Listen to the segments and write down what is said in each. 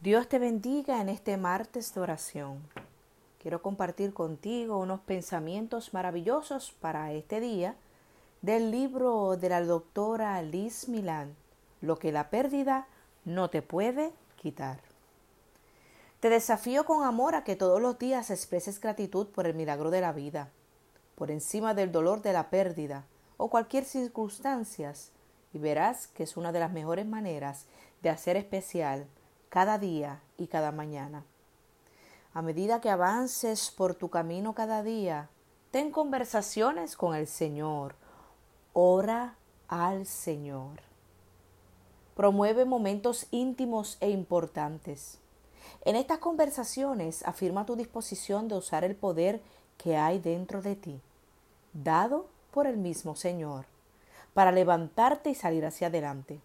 Dios te bendiga en este martes de oración. Quiero compartir contigo unos pensamientos maravillosos para este día del libro de la doctora Liz Milán, Lo que la pérdida no te puede quitar. Te desafío con amor a que todos los días expreses gratitud por el milagro de la vida, por encima del dolor de la pérdida o cualquier circunstancia, y verás que es una de las mejores maneras de hacer especial cada día y cada mañana. A medida que avances por tu camino cada día, ten conversaciones con el Señor. Ora al Señor. Promueve momentos íntimos e importantes. En estas conversaciones afirma tu disposición de usar el poder que hay dentro de ti, dado por el mismo Señor, para levantarte y salir hacia adelante.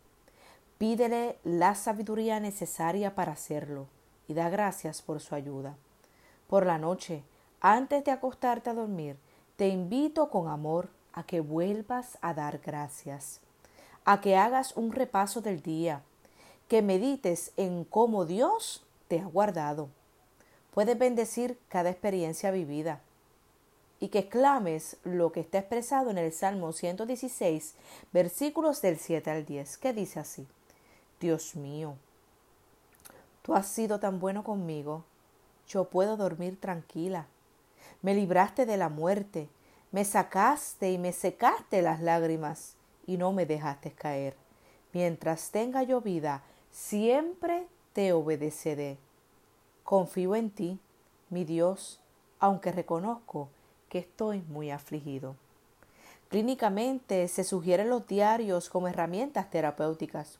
Pídele la sabiduría necesaria para hacerlo y da gracias por su ayuda. Por la noche, antes de acostarte a dormir, te invito con amor a que vuelvas a dar gracias, a que hagas un repaso del día, que medites en cómo Dios te ha guardado. Puedes bendecir cada experiencia vivida y que exclames lo que está expresado en el Salmo 116, versículos del 7 al 10, que dice así. Dios mío, tú has sido tan bueno conmigo, yo puedo dormir tranquila. Me libraste de la muerte, me sacaste y me secaste las lágrimas y no me dejaste caer. Mientras tenga yo vida, siempre te obedeceré. Confío en ti, mi Dios, aunque reconozco que estoy muy afligido. Clínicamente se sugieren los diarios como herramientas terapéuticas.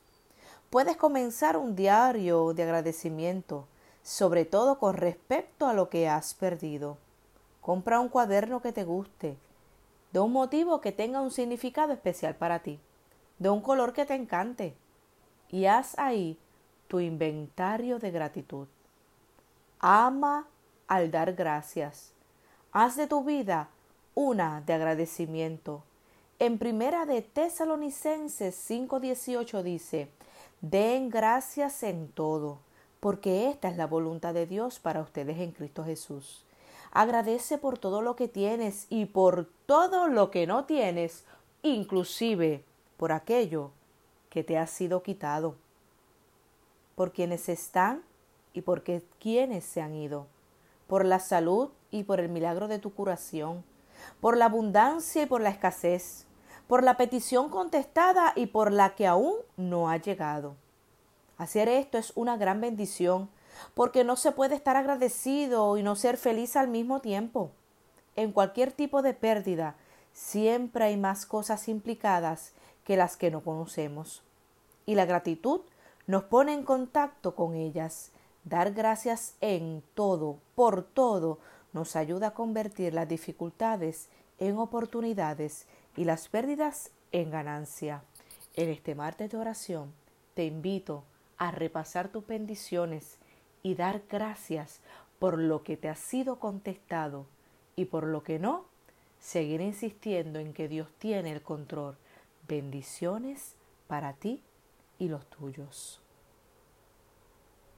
Puedes comenzar un diario de agradecimiento, sobre todo con respecto a lo que has perdido. Compra un cuaderno que te guste, de un motivo que tenga un significado especial para ti, de un color que te encante, y haz ahí tu inventario de gratitud. Ama al dar gracias. Haz de tu vida una de agradecimiento. En primera de Tesalonicenses 5:18 dice, Den gracias en todo, porque esta es la voluntad de Dios para ustedes en Cristo Jesús. Agradece por todo lo que tienes y por todo lo que no tienes, inclusive por aquello que te ha sido quitado, por quienes están y por quienes se han ido, por la salud y por el milagro de tu curación, por la abundancia y por la escasez, por la petición contestada y por la que aún no ha llegado. Hacer esto es una gran bendición, porque no se puede estar agradecido y no ser feliz al mismo tiempo. En cualquier tipo de pérdida, siempre hay más cosas implicadas que las que no conocemos. Y la gratitud nos pone en contacto con ellas. Dar gracias en todo, por todo, nos ayuda a convertir las dificultades en oportunidades y las pérdidas en ganancia. En este martes de oración te invito a repasar tus bendiciones y dar gracias por lo que te ha sido contestado y por lo que no, seguir insistiendo en que Dios tiene el control. Bendiciones para ti y los tuyos.